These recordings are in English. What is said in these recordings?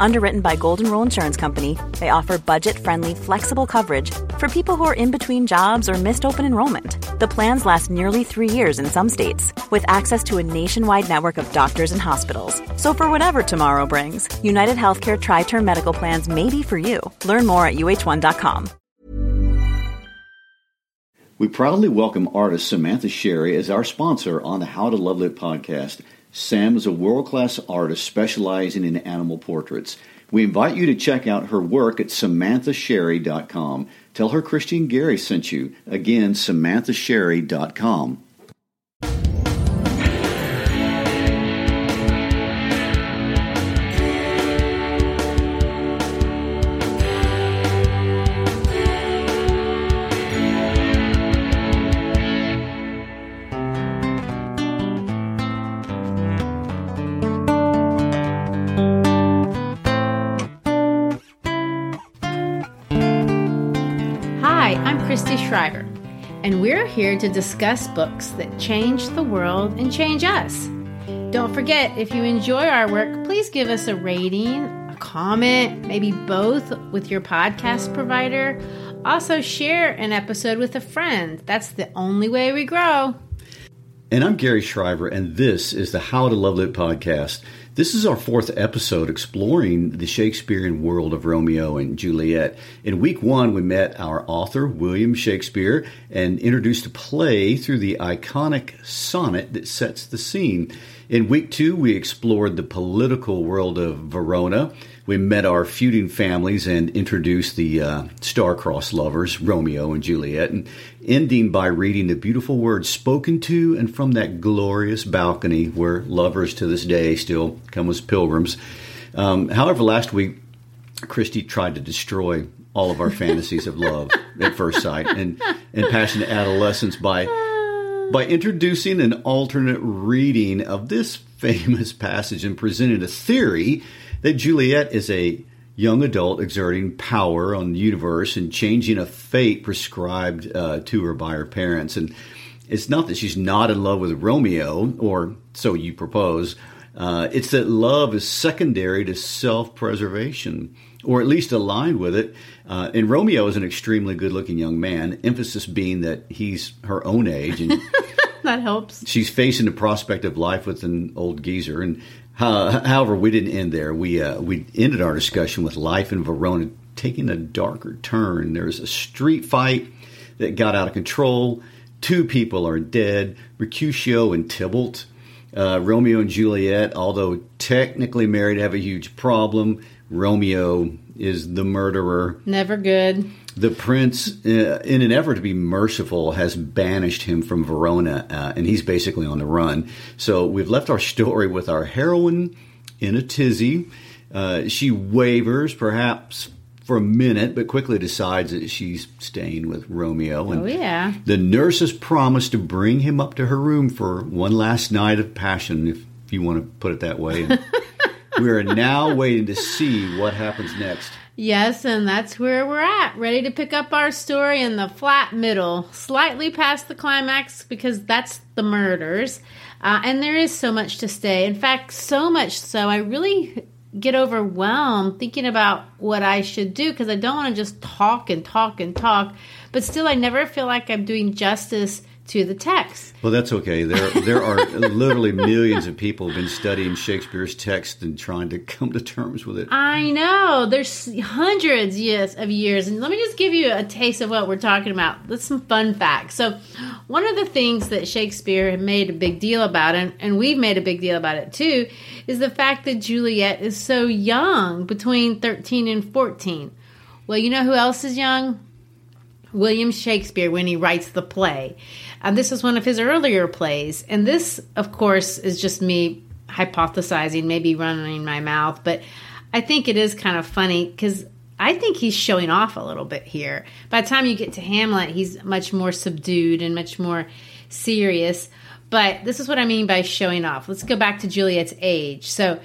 Underwritten by Golden Rule Insurance Company, they offer budget friendly, flexible coverage for people who are in between jobs or missed open enrollment. The plans last nearly three years in some states, with access to a nationwide network of doctors and hospitals. So, for whatever tomorrow brings, United Healthcare Tri Term Medical Plans may be for you. Learn more at uh1.com. We proudly welcome artist Samantha Sherry as our sponsor on the How to Love Lit podcast. Sam is a world class artist specializing in animal portraits. We invite you to check out her work at samanthasherry.com. Tell her Christian Gary sent you. Again, samanthasherry.com. here to discuss books that change the world and change us. Don't forget, if you enjoy our work, please give us a rating, a comment, maybe both with your podcast provider. Also, share an episode with a friend. That's the only way we grow. And I'm Gary Shriver, and this is the How to Love Lit podcast. This is our fourth episode exploring the Shakespearean world of Romeo and Juliet. In week one, we met our author, William Shakespeare, and introduced a play through the iconic sonnet that sets the scene. In week two, we explored the political world of Verona. We met our feuding families and introduced the uh, star-crossed lovers, Romeo and Juliet, and ending by reading the beautiful words spoken to and from that glorious balcony where lovers to this day still come as pilgrims. Um, however, last week, Christy tried to destroy all of our fantasies of love at first sight and, and passionate adolescence by by introducing an alternate reading of this famous passage and presented a theory that Juliet is a young adult exerting power on the universe and changing a fate prescribed uh, to her by her parents. And it's not that she's not in love with Romeo, or so you propose. Uh, it's that love is secondary to self preservation, or at least aligned with it. Uh, and Romeo is an extremely good looking young man, emphasis being that he's her own age. And That helps. she's facing the prospect of life with an old geezer. And however, we didn't end there. We uh, we ended our discussion with life in Verona taking a darker turn. There's a street fight that got out of control. Two people are dead: Mercutio and Tybalt. Uh, Romeo and Juliet, although technically married, have a huge problem. Romeo is the murderer. Never good. The prince, uh, in an effort to be merciful, has banished him from Verona, uh, and he's basically on the run. So we've left our story with our heroine in a tizzy. Uh, she wavers, perhaps for a minute, but quickly decides that she's staying with Romeo. And Oh, yeah. the nurses promise to bring him up to her room for one last night of passion, if you want to put it that way. We are now waiting to see what happens next. Yes, and that's where we're at, ready to pick up our story in the flat middle, slightly past the climax because that's the murders. Uh, and there is so much to stay. In fact, so much so, I really get overwhelmed thinking about what I should do because I don't want to just talk and talk and talk, but still, I never feel like I'm doing justice to the text. Well, that's okay. There, there are literally millions of people who've been studying Shakespeare's text and trying to come to terms with it. I know. There's hundreds yes, of years. And let me just give you a taste of what we're talking about. That's some fun facts. So, one of the things that Shakespeare made a big deal about, and, and we've made a big deal about it too, is the fact that Juliet is so young, between 13 and 14. Well, you know who else is young? William Shakespeare when he writes the play. And this is one of his earlier plays. And this, of course, is just me hypothesizing, maybe running my mouth, but I think it is kind of funny because I think he's showing off a little bit here. By the time you get to Hamlet, he's much more subdued and much more serious. But this is what I mean by showing off. Let's go back to Juliet's age. So,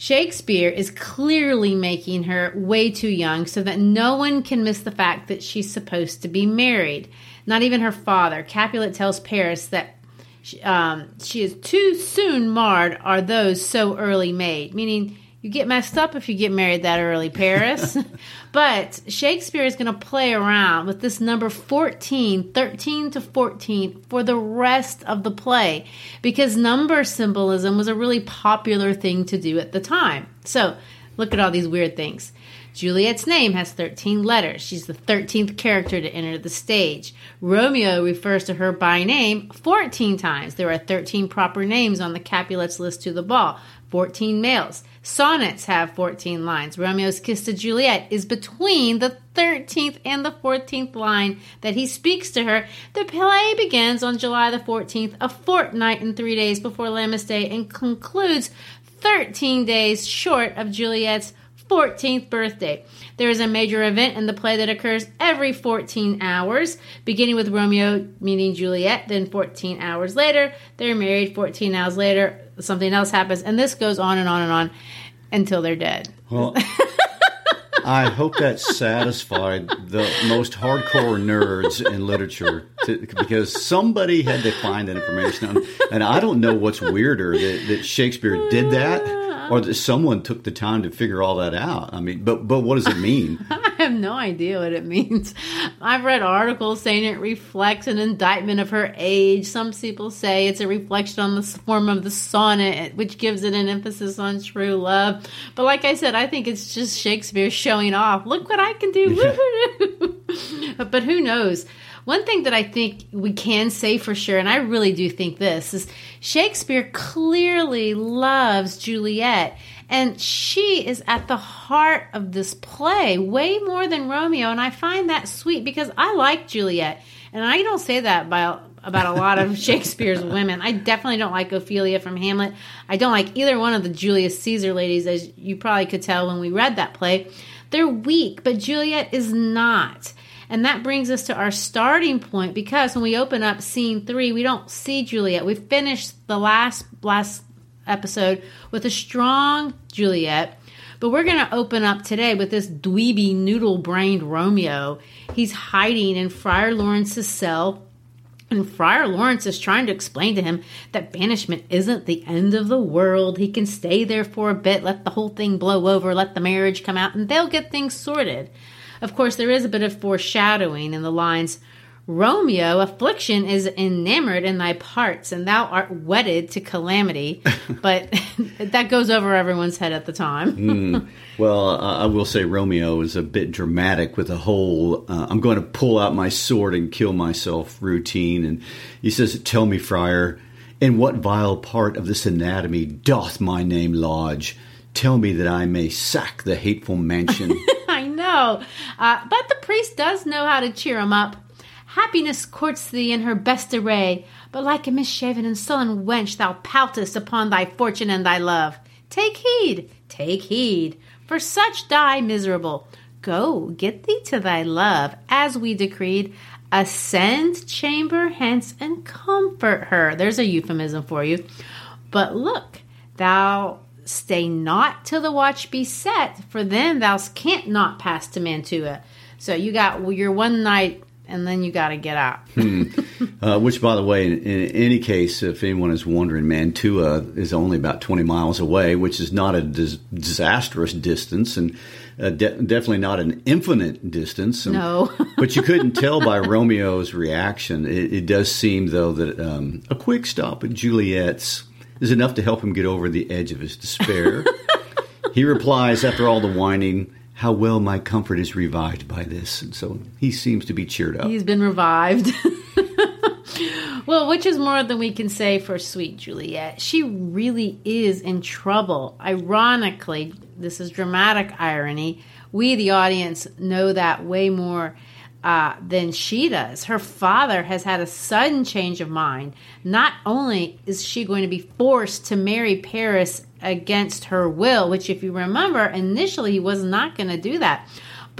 Shakespeare is clearly making her way too young so that no one can miss the fact that she's supposed to be married. Not even her father. Capulet tells Paris that she, um, she is too soon marred are those so early made, meaning you get messed up if you get married that early, Paris. but Shakespeare is going to play around with this number 14, 13 to 14 for the rest of the play because number symbolism was a really popular thing to do at the time. So look at all these weird things. Juliet's name has 13 letters. She's the 13th character to enter the stage. Romeo refers to her by name 14 times. There are 13 proper names on the Capulet's list to the ball, 14 males. Sonnets have 14 lines. Romeo's kiss to Juliet is between the 13th and the 14th line that he speaks to her. The play begins on July the 14th, a fortnight and three days before Lammas Day, and concludes 13 days short of Juliet's 14th birthday. There is a major event in the play that occurs every 14 hours, beginning with Romeo meeting Juliet, then 14 hours later, they're married, 14 hours later, something else happens, and this goes on and on and on until they're dead. Well, I hope that satisfied the most hardcore nerds in literature to, because somebody had to find that information. And I don't know what's weirder that, that Shakespeare did that or that someone took the time to figure all that out. I mean, but but what does it mean? No idea what it means. I've read articles saying it reflects an indictment of her age. Some people say it's a reflection on the form of the sonnet, which gives it an emphasis on true love. But like I said, I think it's just Shakespeare showing off. Look what I can do. but who knows? One thing that I think we can say for sure, and I really do think this, is Shakespeare clearly loves Juliet. And she is at the heart of this play way more than Romeo. And I find that sweet because I like Juliet. And I don't say that about about a lot of Shakespeare's women. I definitely don't like Ophelia from Hamlet. I don't like either one of the Julius Caesar ladies, as you probably could tell when we read that play. They're weak, but Juliet is not. And that brings us to our starting point because when we open up scene three, we don't see Juliet. We finished the last last episode with a strong Juliet. But we're going to open up today with this dweeby, noodle brained Romeo. He's hiding in Friar Lawrence's cell. And Friar Lawrence is trying to explain to him that banishment isn't the end of the world. He can stay there for a bit, let the whole thing blow over, let the marriage come out, and they'll get things sorted. Of course, there is a bit of foreshadowing in the lines Romeo, affliction is enamored in thy parts, and thou art wedded to calamity. But that goes over everyone's head at the time. mm. Well, uh, I will say Romeo is a bit dramatic with a whole uh, I'm going to pull out my sword and kill myself routine. And he says, Tell me, friar, in what vile part of this anatomy doth my name lodge? Tell me that I may sack the hateful mansion. I know. Uh, but the priest does know how to cheer him up. Happiness courts thee in her best array, but like a misshaven and sullen wench, thou poutest upon thy fortune and thy love. Take heed, take heed, for such die miserable. Go, get thee to thy love, as we decreed. Ascend chamber hence and comfort her. There's a euphemism for you. But look, thou Stay not till the watch be set, for then thou can't not pass to Mantua. So you got your one night, and then you got to get out. hmm. uh, which, by the way, in, in, any case, if anyone is wondering, Mantua is only about 20 miles away, which is not a dis- disastrous distance, and uh, de- definitely not an infinite distance. And, no. but you couldn't tell by Romeo's reaction. It, it does seem, though, that um, a quick stop at Juliet's is enough to help him get over the edge of his despair. he replies, after all the whining, how well my comfort is revived by this. And so he seems to be cheered up. He's been revived. Well, which is more than we can say for sweet Juliet. She really is in trouble. Ironically, this is dramatic irony. We, the audience, know that way more uh, than she does. Her father has had a sudden change of mind. Not only is she going to be forced to marry Paris against her will, which, if you remember, initially he was not going to do that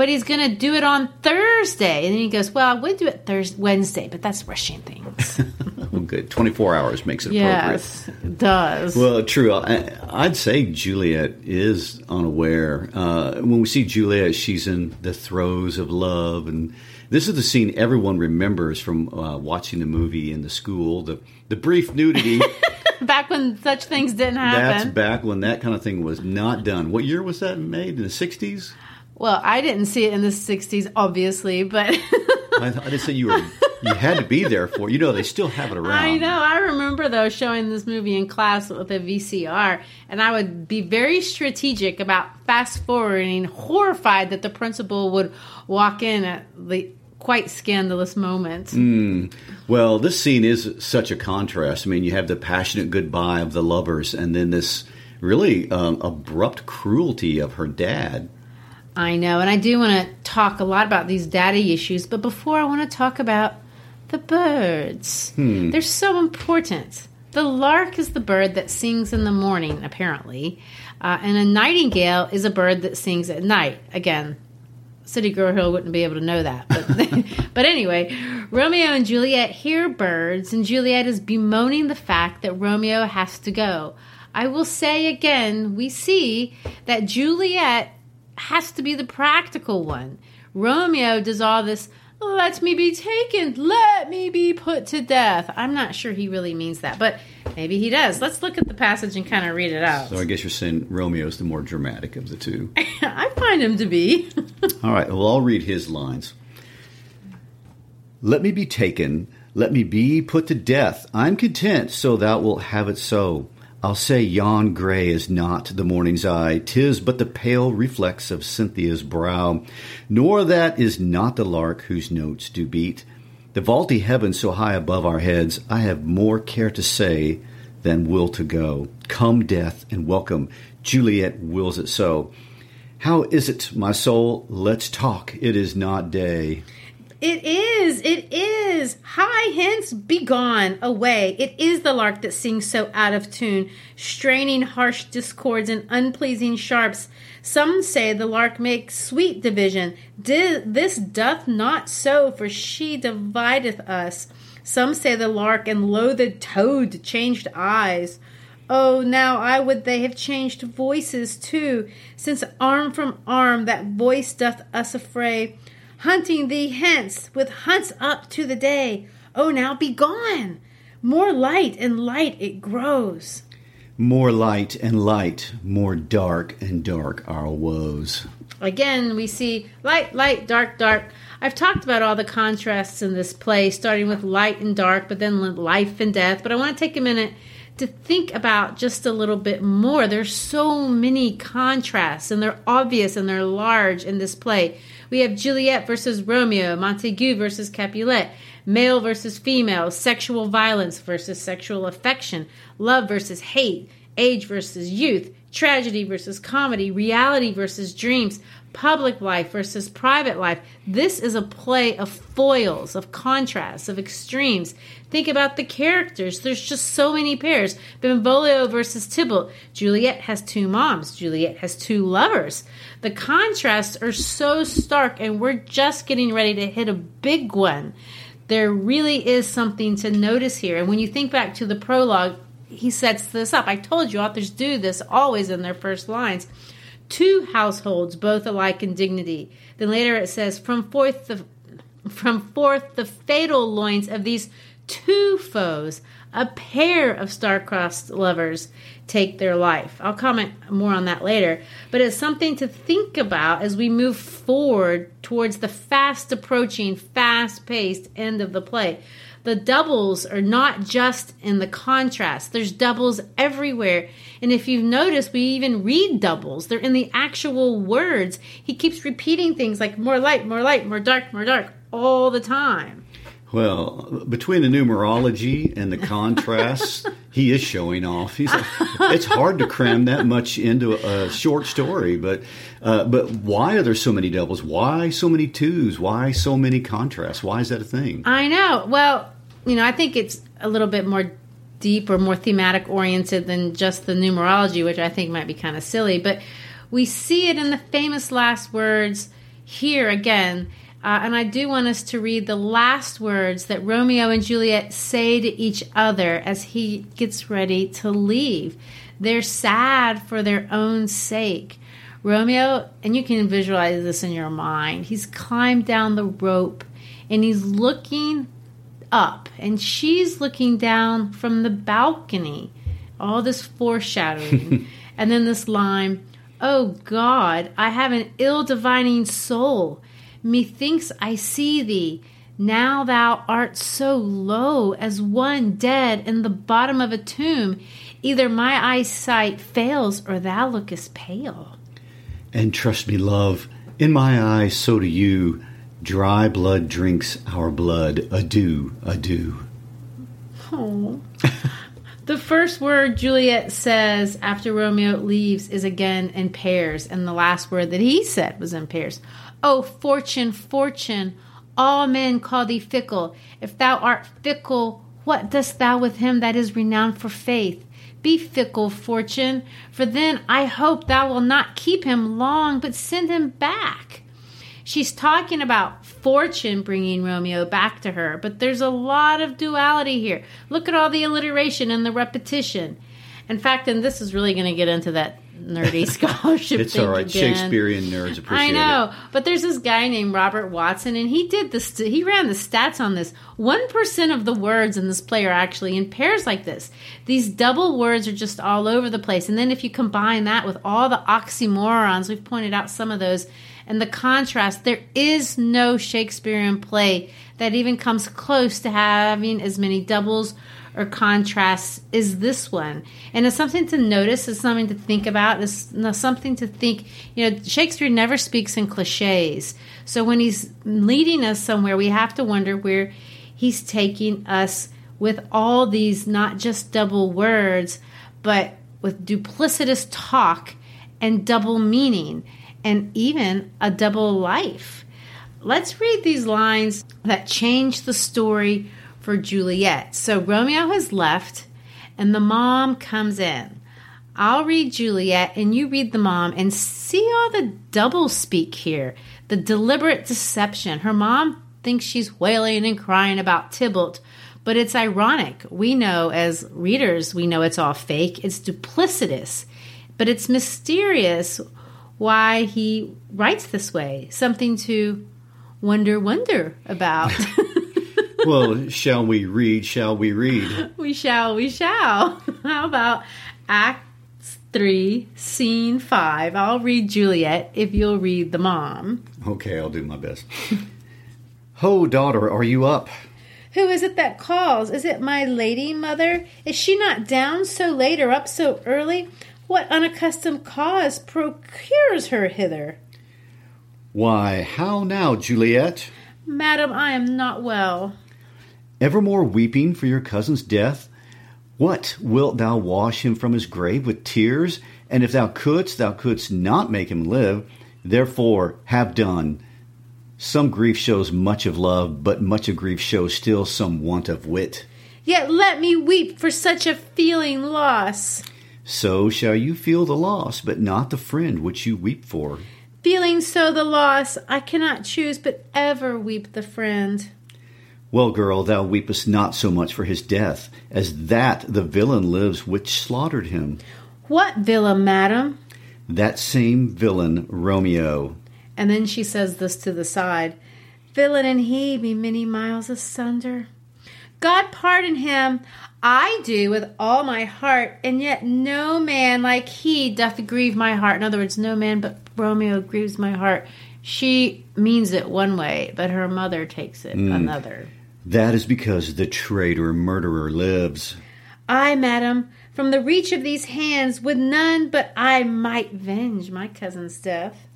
but he's going to do it on Thursday. And then he goes, Well, I would do it Thursday, Wednesday, but that's rushing things. well, good. 24 hours makes it yes, appropriate. it does. Well, true. I, would say Juliet is unaware. Uh, when we see Juliet, she's in the throes of love. And this is the scene everyone remembers from uh, watching the movie in the school the, the brief nudity. back when such things didn't happen. That's back when that kind of thing was not done. What year was that made? In the 60s? Well, I didn't see it in the '60s, obviously, but I, I didn't say you were. You had to be there for. You know, they still have it around. I know. I remember though showing this movie in class with a VCR, and I would be very strategic about fast forwarding, horrified that the principal would walk in at the quite scandalous moment. Mm. Well, this scene is such a contrast. I mean, you have the passionate goodbye of the lovers, and then this really um, abrupt cruelty of her dad I know, and I do want to talk a lot about these daddy issues, but before I want to talk about the birds. Hmm. They're so important. The lark is the bird that sings in the morning, apparently, uh, and a nightingale is a bird that sings at night. Again, City Girl Hill wouldn't be able to know that. But, but anyway, Romeo and Juliet hear birds, and Juliet is bemoaning the fact that Romeo has to go. I will say again, we see that Juliet has to be the practical one. Romeo does all this, let me be taken, let me be put to death. I'm not sure he really means that, but maybe he does. Let's look at the passage and kind of read it out. So I guess you're saying Romeo's the more dramatic of the two. I find him to be. all right, well, I'll read his lines. Let me be taken, let me be put to death. I'm content, so thou wilt have it so. I'll say yon grey is not the morning's eye, tis but the pale reflex of Cynthia's brow, nor that is not the lark whose notes do beat. The vaulty heaven so high above our heads, I have more care to say than will to go. Come, death, and welcome. Juliet wills it so. How is it, my soul? Let's talk. It is not day. It is. It is. Hence, be gone, away. It is the lark that sings so out of tune, straining harsh discords and unpleasing sharps. Some say the lark makes sweet division. This doth not so, for she divideth us. Some say the lark and loathed toad changed eyes. Oh, now I would they have changed voices too, since arm from arm that voice doth us affray hunting thee hence with hunts up to the day. Oh, now be gone. More light and light it grows. More light and light, more dark and dark our woes. Again, we see light, light, dark, dark. I've talked about all the contrasts in this play, starting with light and dark, but then life and death. But I want to take a minute to think about just a little bit more. There's so many contrasts, and they're obvious and they're large in this play. We have Juliet versus Romeo, Montague versus Capulet, male versus female, sexual violence versus sexual affection, love versus hate, age versus youth, tragedy versus comedy, reality versus dreams, public life versus private life. This is a play of foils, of contrasts, of extremes. Think about the characters. There's just so many pairs. Benvolio versus Tybalt. Juliet has two moms. Juliet has two lovers. The contrasts are so stark, and we're just getting ready to hit a big one. There really is something to notice here. And when you think back to the prologue, he sets this up. I told you authors do this always in their first lines two households, both alike in dignity. Then later it says, from forth the from forth the fatal loins of these two foes, a pair of star-crossed lovers take their life. I'll comment more on that later, but it's something to think about as we move forward towards the fast approaching, fast-paced end of the play the doubles are not just in the contrast, there's doubles everywhere. And if you've noticed, we even read doubles, they're in the actual words. He keeps repeating things like more light, more light, more dark, more dark all the time. Well, between the numerology and the contrasts, he is showing off. He's it's hard to cram that much into a short story, but uh, but why are there so many doubles? Why so many twos? Why so many contrasts? Why is that a thing? I know. Well, you know, I think it's a little bit more deep or more thematic oriented than just the numerology, which I think might be kind of silly, but we see it in the famous last words here again uh, and I do want us to read the last words that Romeo and Juliet say to each other as he gets ready to leave. They're sad for their own sake. Romeo, and you can visualize this in your mind, he's climbed down the rope and he's looking up, and she's looking down from the balcony. All this foreshadowing. and then this line, Oh God, I have an ill divining soul Methinks I see thee. Now thou art so low as one dead in the bottom of a tomb. Either my eyesight fails or thou lookest pale. And trust me, love, in my eyes, so do you. Dry blood drinks our blood. Adieu, adieu. Oh. the first word Juliet says after Romeo leaves is again in pairs, and the last word that he said was in pairs. O fortune, fortune, all men call thee fickle. If thou art fickle, what dost thou with him that is renowned for faith? Be fickle, fortune, for then I hope thou wilt not keep him long, but send him back. She's talking about fortune bringing Romeo back to her, but there's a lot of duality here. Look at all the alliteration and the repetition. In fact, and this is really going to get into that nerdy scholarship. it's all right. Again. Shakespearean nerds appreciate it. I know, it. but there's this guy named Robert Watson, and he did this. He ran the stats on this. One percent of the words in this play are actually in pairs like this. These double words are just all over the place, and then if you combine that with all the oxymorons, we've pointed out some of those, and the contrast, there is no Shakespearean play that even comes close to having as many doubles or contrasts is this one. And it's something to notice, it's something to think about, it's something to think. You know, Shakespeare never speaks in cliches. So when he's leading us somewhere, we have to wonder where he's taking us with all these not just double words, but with duplicitous talk and double meaning and even a double life. Let's read these lines that change the story for Juliet. So Romeo has left and the mom comes in. I'll read Juliet and you read the mom and see all the double speak here, the deliberate deception. Her mom thinks she's wailing and crying about Tybalt, but it's ironic. We know as readers, we know it's all fake, it's duplicitous, but it's mysterious why he writes this way. Something to wonder, wonder about. well, shall we read? Shall we read? We shall, we shall. How about Act 3, Scene 5? I'll read Juliet if you'll read the mom. Okay, I'll do my best. Ho, daughter, are you up? Who is it that calls? Is it my lady, mother? Is she not down so late or up so early? What unaccustomed cause procures her hither? Why, how now, Juliet? Madam, I am not well evermore weeping for your cousin's death? What, wilt thou wash him from his grave with tears? And if thou couldst, thou couldst not make him live. Therefore, have done. Some grief shows much of love, but much of grief shows still some want of wit. Yet let me weep for such a feeling loss. So shall you feel the loss, but not the friend which you weep for. Feeling so the loss, I cannot choose but ever weep the friend. Well, girl, thou weepest not so much for his death, as that the villain lives which slaughtered him. What villain, madam? That same villain, Romeo. And then she says this to the side Villain and he be many miles asunder. God pardon him. I do with all my heart, and yet no man like he doth grieve my heart. In other words, no man but Romeo grieves my heart. She means it one way, but her mother takes it mm. another. That is because the traitor murderer lives. I, madam, from the reach of these hands would none but I might venge my cousin's death.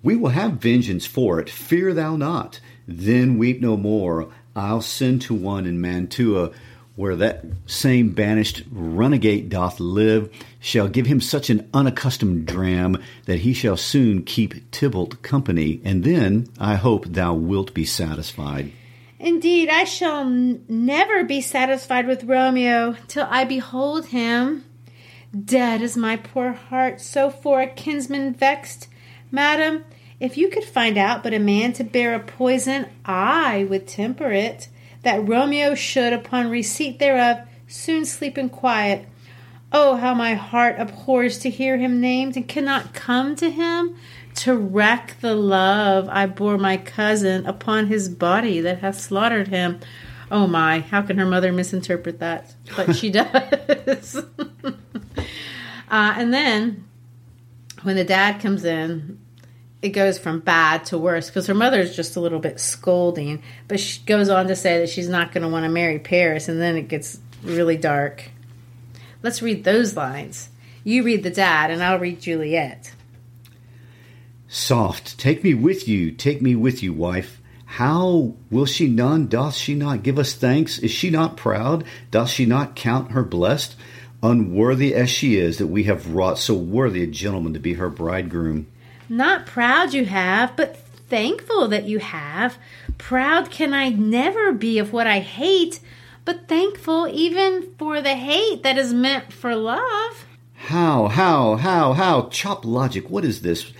we will have vengeance for it, fear thou not. Then weep no more. I'll send to one in Mantua where that same banished runagate doth live, shall give him such an unaccustomed dram that he shall soon keep Tybalt company, and then I hope thou wilt be satisfied. Indeed, I shall n- never be satisfied with Romeo till I behold him. Dead is my poor heart, so for a kinsman vexed. Madam, if you could find out but a man to bear a poison, I would temper it that Romeo should, upon receipt thereof, soon sleep in quiet. Oh, how my heart abhors to hear him named, and cannot come to him to wreck the love I bore my cousin upon his body that hath slaughtered him. Oh my, how can her mother misinterpret that? But she does. uh, and then when the dad comes in, it goes from bad to worse because her mother is just a little bit scolding, but she goes on to say that she's not going to want to marry Paris, and then it gets really dark. Let's read those lines. You read the dad, and I'll read Juliet. Soft, take me with you, take me with you, wife. How will she none? Doth she not give us thanks? Is she not proud? Doth she not count her blessed? Unworthy as she is, that we have wrought so worthy a gentleman to be her bridegroom. Not proud you have, but thankful that you have. Proud can I never be of what I hate, but thankful even for the hate that is meant for love. How, how, how, how? Chop logic. What is this?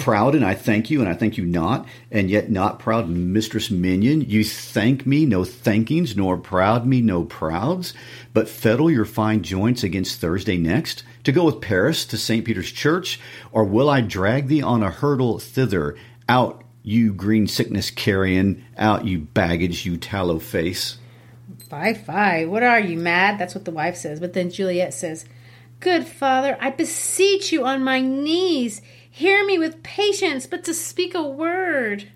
Proud and I thank you and I thank you not, and yet not proud, Mistress Minion. You thank me, no thankings, nor proud me, no prouds, but fettle your fine joints against Thursday next to go with Paris to St. Peter's Church, or will I drag thee on a hurdle thither? Out, you green sickness carrion, out, you baggage, you tallow face. Fie, fie, what are you, mad? That's what the wife says. But then Juliet says, Good father, I beseech you on my knees, hear me with patience, but to speak a word.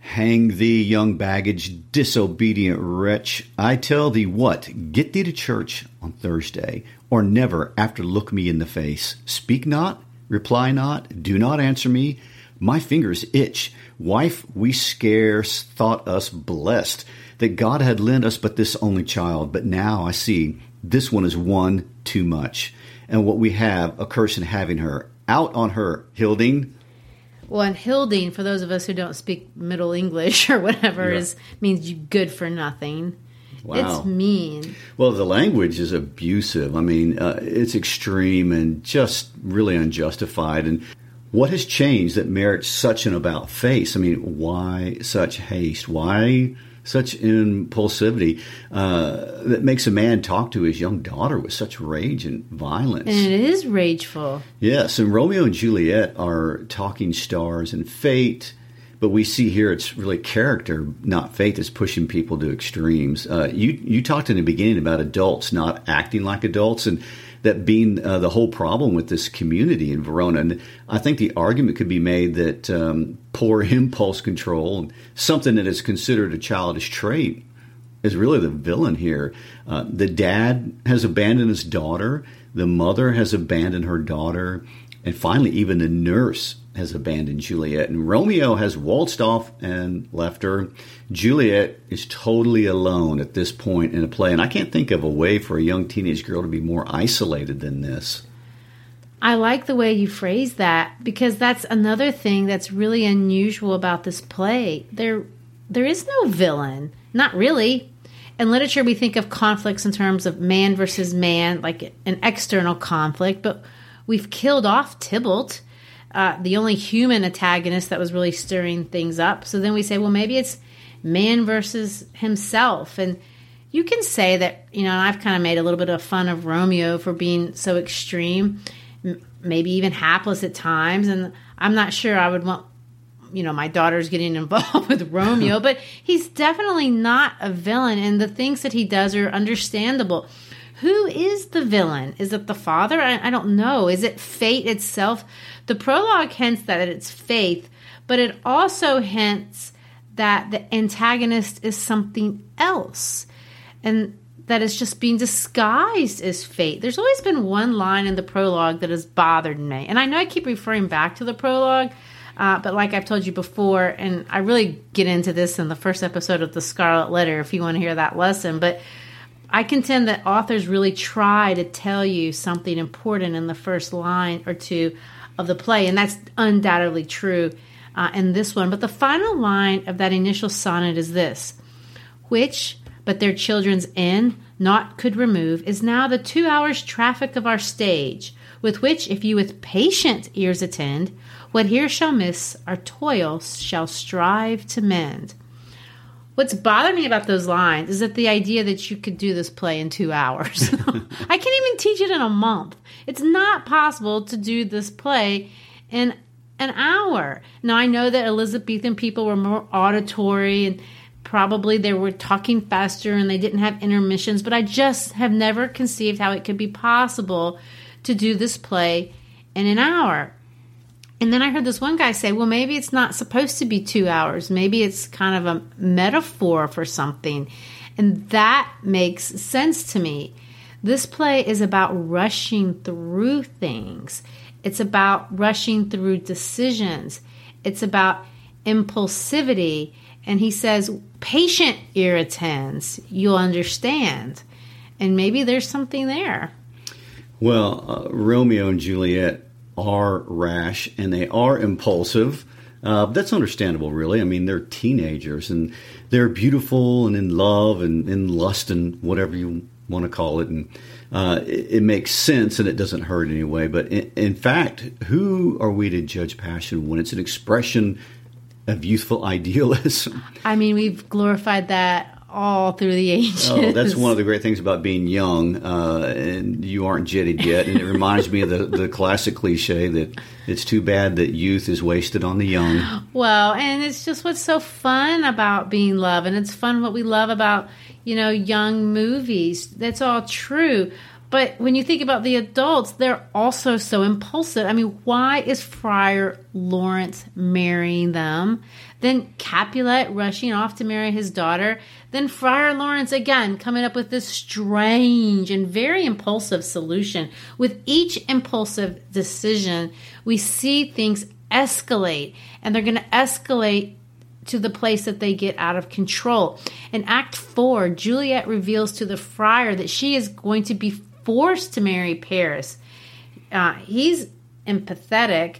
Hang thee, young baggage, disobedient wretch. I tell thee what, get thee to church on Thursday, or never after look me in the face. Speak not, reply not, do not answer me. My fingers itch. Wife, we scarce thought us blessed that God had lent us but this only child, but now I see this one is one too much. And what we have, a curse in having her. Out on her, Hilding. Well, and Hilding, for those of us who don't speak Middle English or whatever, yeah. is means you good for nothing. Wow. It's mean. Well, the language is abusive. I mean, uh, it's extreme and just really unjustified. And what has changed that merits such an about face? I mean, why such haste? Why such impulsivity uh, that makes a man talk to his young daughter with such rage and violence. And it is rageful. Yes, and Romeo and Juliet are talking stars and fate. But we see here it's really character, not faith, is pushing people to extremes. Uh, you you talked in the beginning about adults not acting like adults, and that being uh, the whole problem with this community in Verona. And I think the argument could be made that um, poor impulse control, something that is considered a childish trait, is really the villain here. Uh, the dad has abandoned his daughter, the mother has abandoned her daughter, and finally, even the nurse has abandoned Juliet, and Romeo has waltzed off and left her. Juliet is totally alone at this point in a play, and I can't think of a way for a young teenage girl to be more isolated than this. I like the way you phrase that because that's another thing that's really unusual about this play. There there is no villain. Not really. In literature we think of conflicts in terms of man versus man, like an external conflict, but we've killed off Tybalt uh, the only human antagonist that was really stirring things up. So then we say, well, maybe it's man versus himself. And you can say that, you know, I've kind of made a little bit of fun of Romeo for being so extreme, maybe even hapless at times. And I'm not sure I would want, you know, my daughter's getting involved with Romeo, but he's definitely not a villain. And the things that he does are understandable. Who is the villain? Is it the father? I, I don't know. Is it fate itself? The prologue hints that it's faith, but it also hints that the antagonist is something else and that it's just being disguised as fate. There's always been one line in the prologue that has bothered me. And I know I keep referring back to the prologue. Uh, but like I've told you before, and I really get into this in the first episode of the Scarlet Letter if you want to hear that lesson. But I contend that authors really try to tell you something important in the first line or two of the play, and that's undoubtedly true uh, in this one. But the final line of that initial sonnet is this which, but their children's end, naught could remove, is now the two hours' traffic of our stage, with which, if you with patient ears attend, what here shall miss, our toil shall strive to mend. What's bothering me about those lines is that the idea that you could do this play in two hours. I can't even teach it in a month. It's not possible to do this play in an hour. Now, I know that Elizabethan people were more auditory and probably they were talking faster and they didn't have intermissions, but I just have never conceived how it could be possible to do this play in an hour. And then I heard this one guy say, well, maybe it's not supposed to be two hours. Maybe it's kind of a metaphor for something. And that makes sense to me. This play is about rushing through things, it's about rushing through decisions, it's about impulsivity. And he says, patient irritants, you'll understand. And maybe there's something there. Well, uh, Romeo and Juliet are rash and they are impulsive. Uh, that's understandable, really. I mean, they're teenagers and they're beautiful and in love and in lust and whatever you want to call it. And uh, it, it, makes sense and it doesn't hurt anyway. But in, in, fact, who are we to judge passion when it's an expression of youthful idealism? I mean, we've glorified that all through the ages. Oh, that's one of the great things about being young, uh, and you aren't jetted yet. And it reminds me of the, the classic cliche that it's too bad that youth is wasted on the young. Well, and it's just what's so fun about being love, and it's fun what we love about you know young movies. That's all true. But when you think about the adults, they're also so impulsive. I mean, why is Friar Lawrence marrying them? Then Capulet rushing off to marry his daughter. Then Friar Lawrence again coming up with this strange and very impulsive solution. With each impulsive decision, we see things escalate, and they're going to escalate to the place that they get out of control. In Act 4, Juliet reveals to the friar that she is going to be forced to marry Paris. Uh, he's empathetic,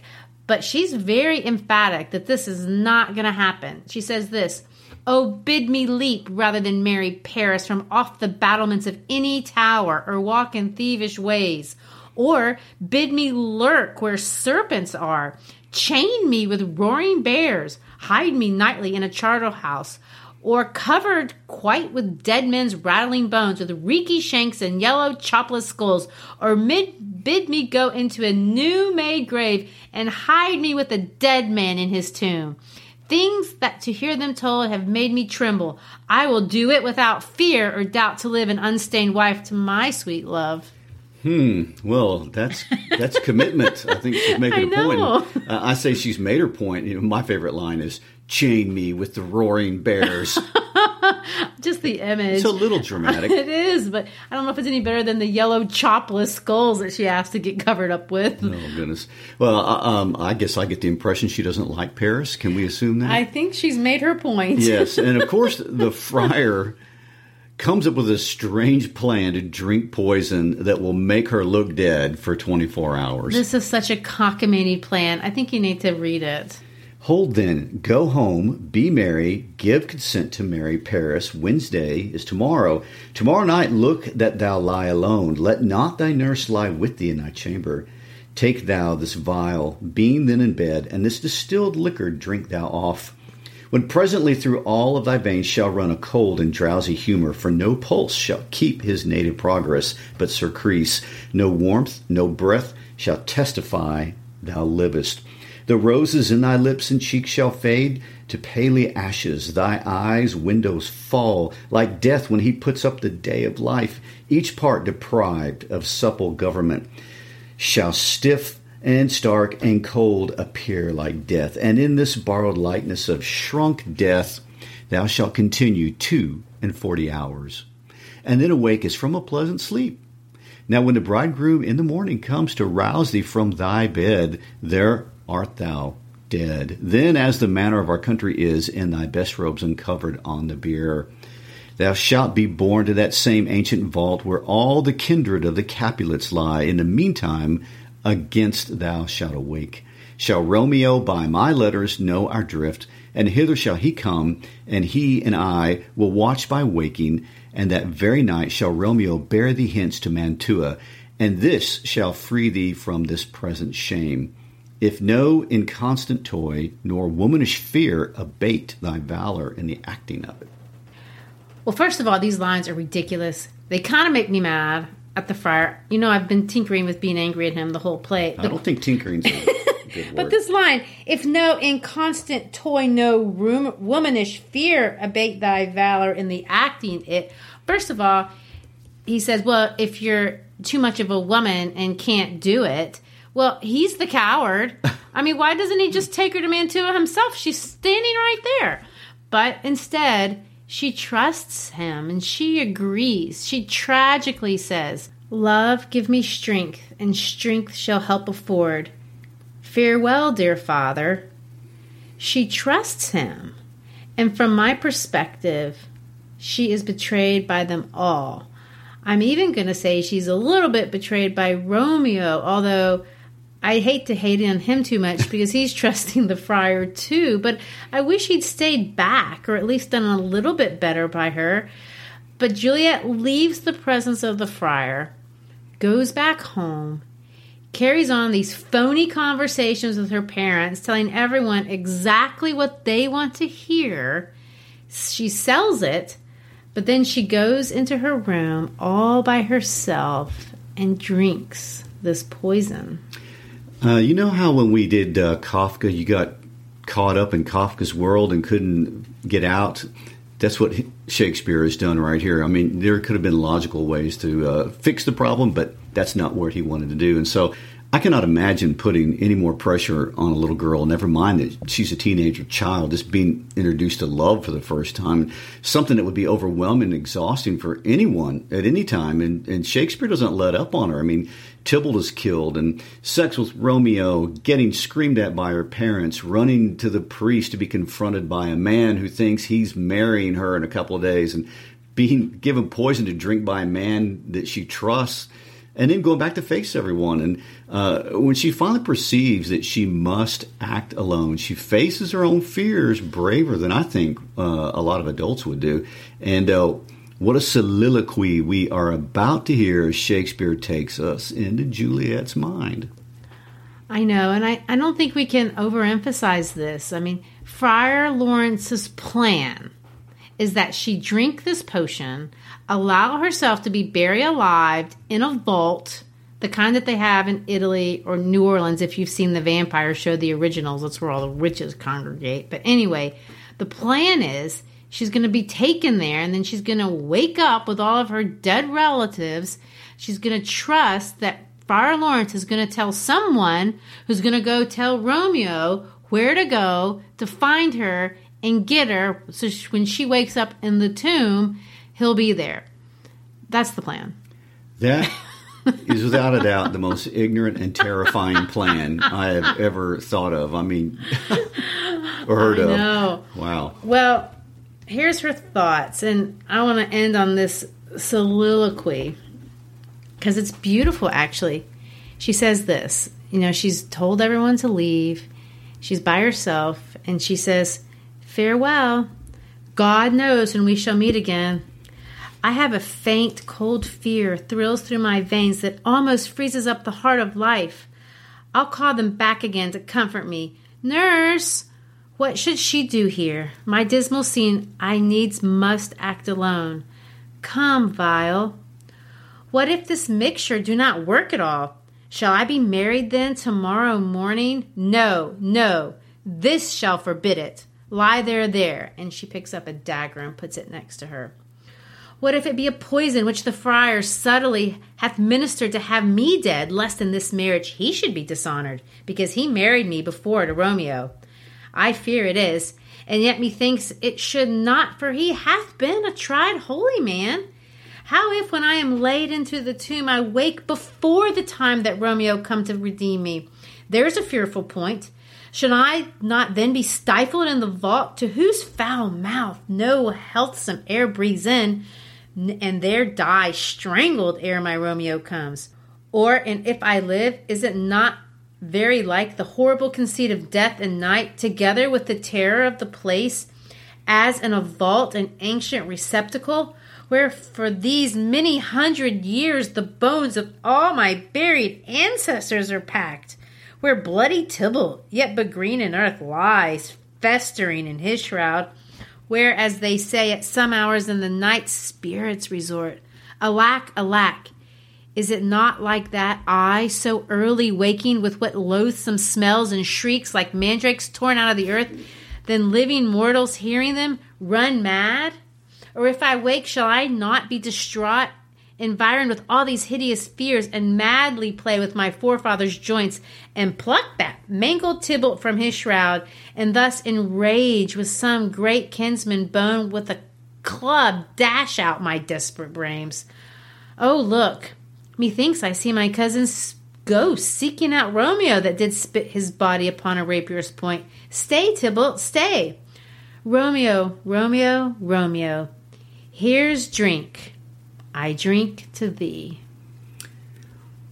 but she's very emphatic that this is not going to happen. She says this Oh, bid me leap rather than marry Paris from off the battlements of any tower or walk in thievish ways. Or bid me lurk where serpents are. Chain me with roaring bears. Hide me nightly in a charnel house or covered quite with dead men's rattling bones, with reeky shanks and yellow chopless skulls, or mid, bid me go into a new made grave and hide me with a dead man in his tomb. Things that to hear them told have made me tremble. I will do it without fear or doubt to live an unstained wife to my sweet love. Hmm. Well, that's that's commitment. I think she's making a point. Uh, I say she's made her point. You know, my favorite line is "Chain me with the roaring bears." Just the image. It's a little dramatic. it is, but I don't know if it's any better than the yellow chopless skulls that she has to get covered up with. Oh goodness. Well, uh, um, I guess I get the impression she doesn't like Paris. Can we assume that? I think she's made her point. yes, and of course the friar comes up with a strange plan to drink poison that will make her look dead for 24 hours. This is such a cockamamie plan. I think you need to read it. Hold then, go home, be merry, give consent to marry Paris. Wednesday is tomorrow. Tomorrow night look that thou lie alone. Let not thy nurse lie with thee in thy chamber. Take thou this vial, being then in bed, and this distilled liquor drink thou off. When presently through all of thy veins shall run a cold and drowsy humor, for no pulse shall keep his native progress, but surcrease. No warmth, no breath shall testify thou livest. The roses in thy lips and cheeks shall fade to paly ashes. Thy eyes' windows fall like death when he puts up the day of life. Each part deprived of supple government shall stiff and stark and cold appear like death. And in this borrowed likeness of shrunk death, thou shalt continue two and forty hours, and then awake as from a pleasant sleep. Now, when the bridegroom in the morning comes to rouse thee from thy bed, there art thou, dead. Then, as the manner of our country is, in thy best robes uncovered on the bier. Thou shalt be borne to that same ancient vault where all the kindred of the Capulets lie. In the meantime, against thou shalt awake. Shall Romeo by my letters know our drift, and hither shall he come, and he and I will watch by waking, and that very night shall Romeo bear thee hence to Mantua, and this shall free thee from this present shame. If no inconstant toy nor womanish fear abate thy valor in the acting of it. Well, first of all, these lines are ridiculous. They kind of make me mad at the friar. You know, I've been tinkering with being angry at him the whole play. I don't think tinkering's a good word. But this line, if no inconstant toy, no room, womanish fear abate thy valor in the acting it. First of all, he says, well, if you're too much of a woman and can't do it, well, he's the coward. I mean, why doesn't he just take her to Mantua himself? She's standing right there. But instead, she trusts him and she agrees. She tragically says, Love, give me strength, and strength shall help afford. Farewell, dear father. She trusts him. And from my perspective, she is betrayed by them all. I'm even going to say she's a little bit betrayed by Romeo, although I hate to hate on him too much because he's trusting the friar too. But I wish he'd stayed back or at least done a little bit better by her. But Juliet leaves the presence of the friar, goes back home, carries on these phony conversations with her parents, telling everyone exactly what they want to hear. She sells it, but then she goes into her room all by herself and drinks this poison. Uh, you know how when we did uh, Kafka, you got caught up in Kafka's world and couldn't get out? That's what Shakespeare has done right here. I mean, there could have been logical ways to uh, fix the problem, but that's not what he wanted to do. And so I cannot imagine putting any more pressure on a little girl, never mind that she's a teenager child, just being introduced to love for the first time, something that would be overwhelming and exhausting for anyone at any time. And, and Shakespeare doesn't let up on her. I mean, Tybalt is killed, and sex with Romeo, getting screamed at by her parents, running to the priest to be confronted by a man who thinks he's marrying her in a couple of days, and being given poison to drink by a man that she trusts and then going back to face everyone. And uh, when she finally perceives that she must act alone, she faces her own fears braver than I think uh, a lot of adults would do. And uh, what a soliloquy we are about to hear as Shakespeare takes us into Juliet's mind. I know, and I, I don't think we can overemphasize this. I mean, Friar Lawrence's plan is that she drink this potion, allow herself to be buried alive in a vault, the kind that they have in Italy or New Orleans. If you've seen the vampire show, the originals, that's where all the witches congregate. But anyway, the plan is she's going to be taken there and then she's going to wake up with all of her dead relatives. She's going to trust that Friar Lawrence is going to tell someone who's going to go tell Romeo where to go to find her and get her so she, when she wakes up in the tomb, he'll be there. That's the plan. That is without a doubt the most ignorant and terrifying plan I have ever thought of. I mean, or heard I of. Wow. Well, here's her thoughts, and I want to end on this soliloquy because it's beautiful, actually. She says this you know, she's told everyone to leave, she's by herself, and she says, Farewell. God knows when we shall meet again. I have a faint, cold fear thrills through my veins that almost freezes up the heart of life. I'll call them back again to comfort me. Nurse, what should she do here? My dismal scene, I needs must act alone. Come, Vial. What if this mixture do not work at all? Shall I be married then tomorrow morning? No, no, this shall forbid it. Lie there, there. And she picks up a dagger and puts it next to her. What if it be a poison which the friar subtly hath ministered to have me dead, lest in this marriage he should be dishonored, because he married me before to Romeo? I fear it is, and yet methinks it should not, for he hath been a tried holy man. How if when I am laid into the tomb I wake before the time that Romeo come to redeem me? There's a fearful point. Should I not then be stifled in the vault to whose foul mouth no healthsome air breathes in, and there die strangled ere my Romeo comes? Or, and if I live, is it not very like the horrible conceit of death and night, together with the terror of the place, as in a vault an ancient receptacle, where for these many hundred years the bones of all my buried ancestors are packed, where bloody Tybalt, yet but green in earth, lies festering in his shroud, where, as they say, at some hours in the night spirits resort. Alack, alack! Is it not like that I, so early waking with what loathsome smells and shrieks like mandrakes torn out of the earth, then living mortals hearing them run mad? Or if I wake, shall I not be distraught, environed with all these hideous fears, and madly play with my forefathers' joints, and pluck that mangled Tybalt from his shroud, and thus enrage with some great kinsman bone with a club dash out my desperate brains? Oh, look! Methinks I see my cousin's ghost seeking out Romeo that did spit his body upon a rapier's point. Stay, Tybalt, stay. Romeo, Romeo, Romeo, here's drink. I drink to thee.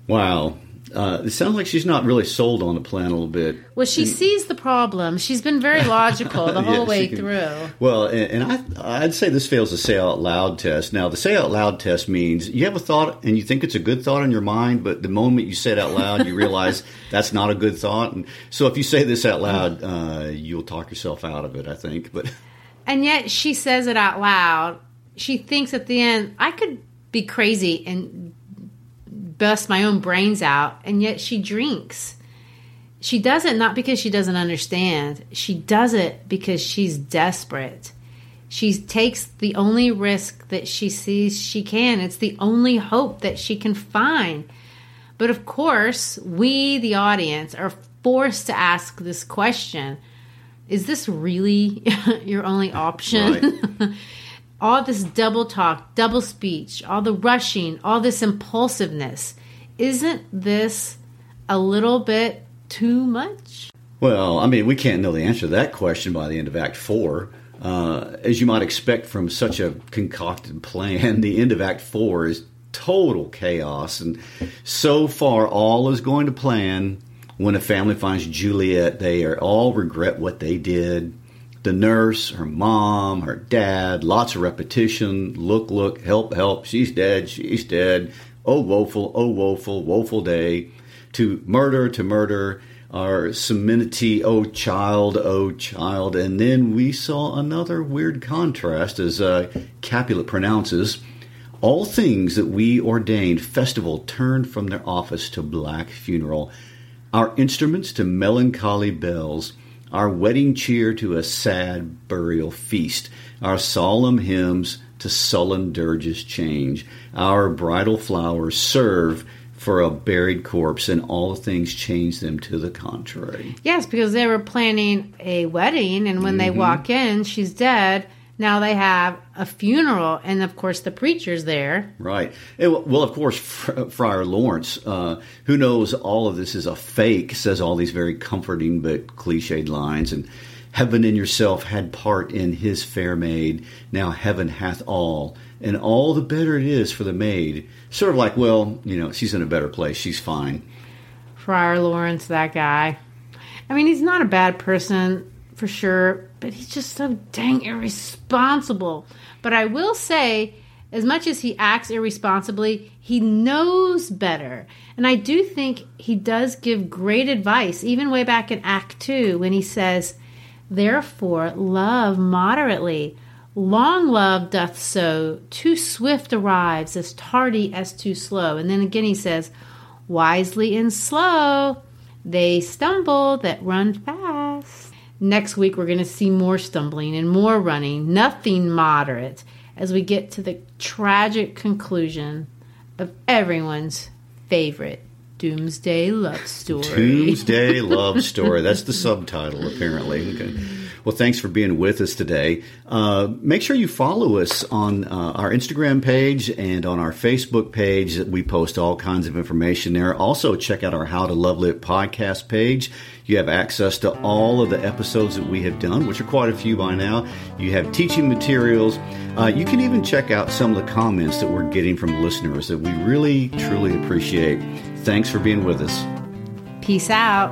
Wow. Uh, it sounds like she's not really sold on the plan a little bit. Well, she sees the problem. She's been very logical the whole Yeah, way can- through. Well, and, and I, I'd say this fails the say out loud test. Now, the say out loud test means you have a thought and you think it's a good thought in your mind, but the moment you say it out loud, you realize that's not a good thought. And so, if you say this out loud, uh, you'll talk yourself out of it. I think, but And yet she says it out loud. She thinks at the end, I could be crazy and bust my own brains out. And yet she drinks. She does it not because she doesn't understand, she does it because she's desperate. She takes the only risk that she sees she can. It's the only hope that she can find. But of course, we, the audience, are forced to ask this question Is this really your only option? all this double talk, double speech, all the rushing, all this impulsiveness. Isn't this a little bit too much? Well, I mean, we can't know the answer to that question by the end of Act Four. Uh, as you might expect from such a concocted plan, the end of Act Four is total chaos. And so far, all is going to plan. When a family finds Juliet, they are all regret what they did. The nurse, her mom, her dad, lots of repetition. Look, look, help, help. She's dead. She's dead. Oh, woeful, oh, woeful, woeful day. To murder, to murder our solemnity, oh child, oh child. And then we saw another weird contrast as uh, Capulet pronounces all things that we ordained festival turned from their office to black funeral, our instruments to melancholy bells, our wedding cheer to a sad burial feast, our solemn hymns to sullen dirges change, our bridal flowers serve for a buried corpse, and all things change them to the contrary. Yes, because they were planning a wedding, and when they mm-hmm. walk in, she's dead. Now they have a funeral, and of course, the preacher's there. Right. Well, of course, Friar Lawrence, uh, who knows all of this is a fake, says all these very comforting but cliched lines. And heaven in yourself had part in his fair maid. Now heaven hath all, and all the better it is for the maid. Sort of like, well, you know, she's in a better place. She's fine. Friar Lawrence, that guy. I mean, he's not a bad person for sure, but he's just so dang irresponsible. But I will say, as much as he acts irresponsibly, he knows better. And I do think he does give great advice, even way back in Act 2, when he says, Therefore, love moderately. Long love doth so, too swift arrives, as tardy as too slow. And then again he says, Wisely and slow, they stumble that run fast. Next week, we're going to see more stumbling and more running, nothing moderate, as we get to the tragic conclusion of everyone's favorite Doomsday Love Story. Doomsday Love Story. That's the subtitle, apparently. Okay. Well, thanks for being with us today. Uh, make sure you follow us on uh, our Instagram page and on our Facebook page. We post all kinds of information there. Also, check out our How to Love Lit podcast page. You have access to all of the episodes that we have done, which are quite a few by now. You have teaching materials. Uh, you can even check out some of the comments that we're getting from listeners that we really, truly appreciate. Thanks for being with us. Peace out.